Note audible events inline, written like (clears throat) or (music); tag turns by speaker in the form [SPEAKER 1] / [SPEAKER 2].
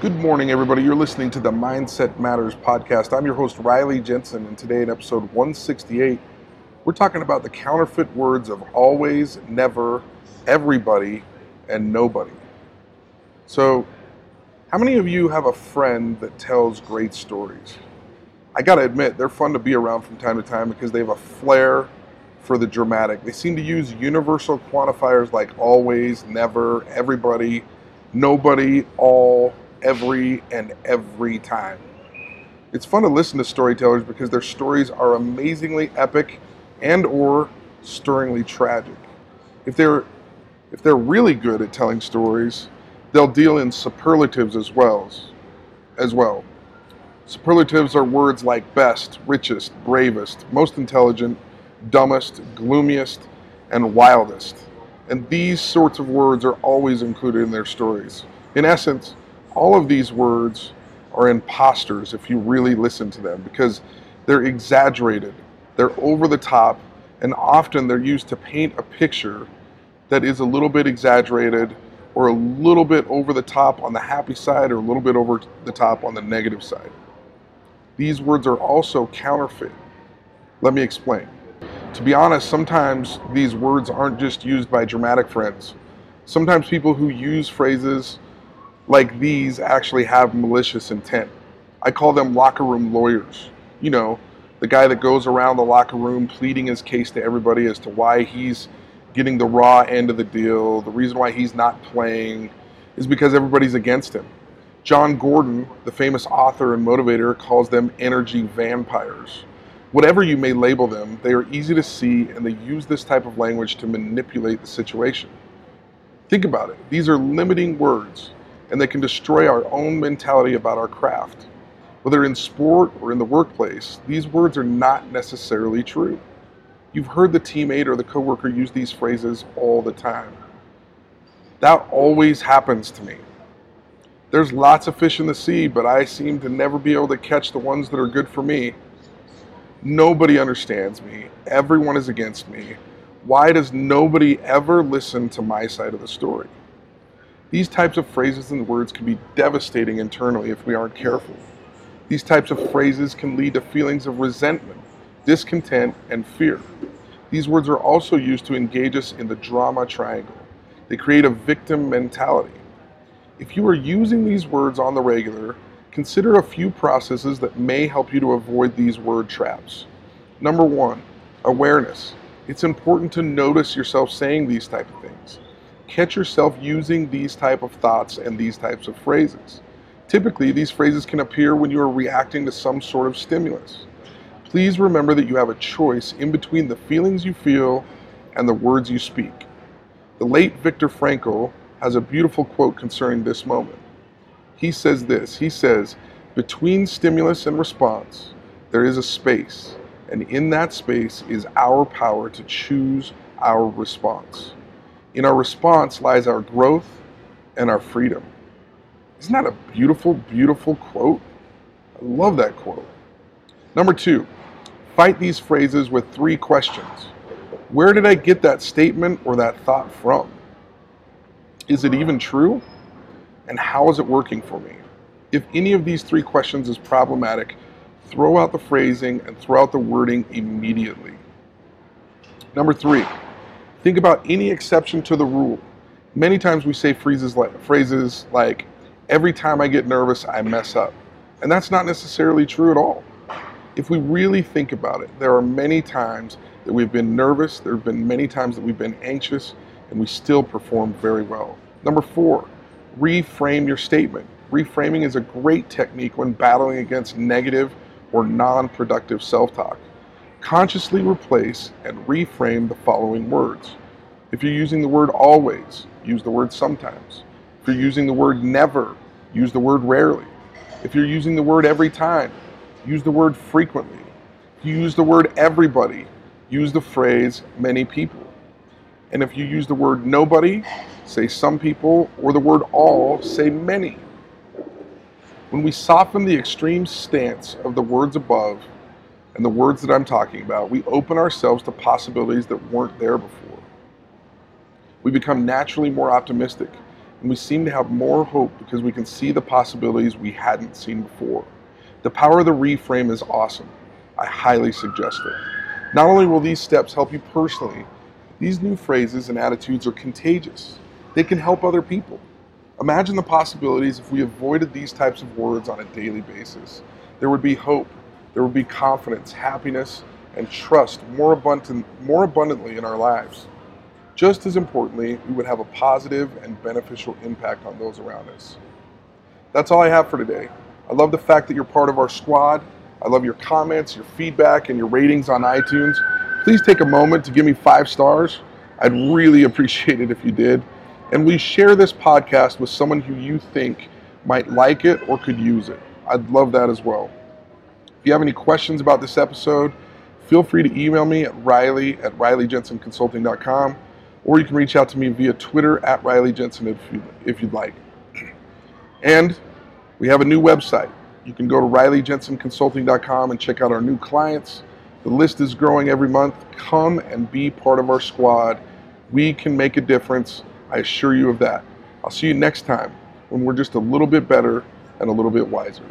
[SPEAKER 1] Good morning, everybody. You're listening to the Mindset Matters podcast. I'm your host, Riley Jensen, and today in episode 168, we're talking about the counterfeit words of always, never, everybody, and nobody. So, how many of you have a friend that tells great stories? I gotta admit, they're fun to be around from time to time because they have a flair for the dramatic. They seem to use universal quantifiers like always, never, everybody, nobody, all, every, and every time. It's fun to listen to storytellers because their stories are amazingly epic and or stirringly tragic. If they're if they're really good at telling stories, they'll deal in superlatives as well. As well. Superlatives are words like best, richest, bravest, most intelligent, dumbest, gloomiest, and wildest. And these sorts of words are always included in their stories. In essence, all of these words are imposters if you really listen to them because they're exaggerated, they're over the top, and often they're used to paint a picture that is a little bit exaggerated or a little bit over the top on the happy side or a little bit over the top on the negative side. These words are also counterfeit. Let me explain. To be honest, sometimes these words aren't just used by dramatic friends. Sometimes people who use phrases like these actually have malicious intent. I call them locker room lawyers. You know, the guy that goes around the locker room pleading his case to everybody as to why he's getting the raw end of the deal. The reason why he's not playing is because everybody's against him. Jon Gordon, the famous author and motivator, calls them energy vampires. Whatever you may label them, they are easy to see and they use this type of language to manipulate the situation. Think about it. These are limiting words and they can destroy our own mentality about our craft. Whether in sport or in the workplace, these words are not necessarily true. You've heard the teammate or the coworker use these phrases all the time. That always happens to me. There's lots of fish in the sea, but I seem to never be able to catch the ones that are good for me. Nobody understands me. Everyone is against me. Why does nobody ever listen to my side of the story? These types of phrases and words can be devastating internally if we aren't careful. These types of phrases can lead to feelings of resentment, discontent, and fear. These words are also used to engage us in the drama triangle. They create a victim mentality. If you are using these words on the regular, consider a few processes that may help you to avoid these word traps. Number one, awareness. It's important to notice yourself saying these type of things catch yourself using these type of thoughts and these types of phrases. Typically, these phrases can appear when you are reacting to some sort of stimulus. Please remember that you have a choice in between the feelings you feel and the words you speak. The late Viktor Frankl has a beautiful quote concerning this moment. He says this He says, Between stimulus and response, there is a space, and in that space is our power to choose our response. In our response lies our growth and our freedom. Isn't that a beautiful, beautiful quote? I love that quote. Number two, fight these phrases with three questions. Where did I get that statement or that thought from? Is it even true? And how is it working for me? If any of these three questions is problematic, throw out the phrasing and throw out the wording immediately. Number three, Think about any exception to the rule. Many times we say phrases like, phrases like every time I get nervous, I mess up. And that's not necessarily true at all. If we really think about it, there are many times that we've been nervous, there have been many times that we've been anxious, and we still perform very well. Number four, reframe your statement. Reframing is a great technique when battling against negative or non productive self talk consciously replace and reframe the following words. If you're using the word always, use the word sometimes. If you're using the word never, use the word rarely. If you're using the word every time, use the word frequently. If you use the word everybody, use the phrase many people. And if you use the word nobody, say some people, or the word all, say many. When we soften the extreme stance of the words above, and the words that I'm talking about, we open ourselves to possibilities that weren't there before. We become naturally more optimistic, and we seem to have more hope because we can see the possibilities we hadn't seen before. The power of the reframe is awesome. I highly suggest it. Not only will these steps help you personally, these new phrases and attitudes are contagious. They can help other people. Imagine the possibilities if we avoided these types of words on a daily basis. There would be hope, there would be confidence, happiness, and trust more, abundant, more abundantly in our lives. Just as importantly, we would have a positive and beneficial impact on those around us. That's all I have for today. I love the fact that you're part of our squad. I love your comments, your feedback, and your ratings on iTunes. Please take a moment to give me five stars. I'd really (laughs) appreciate it if you did. And we share this podcast with someone who you think might like it or could use it. I'd love that as well. You have any questions about this episode, feel free to email me at riley at rileyjensenconsulting.com or you can reach out to me via Twitter at Riley Jensen if, you, if you'd like. (clears throat) And we have a new website. You can go to rileyjensenconsulting.com and check out our new clients. The list is growing every month. Come and be part of our squad. We can make a difference. I assure you of that. I'll see you next time when we're just a little bit better and a little bit wiser.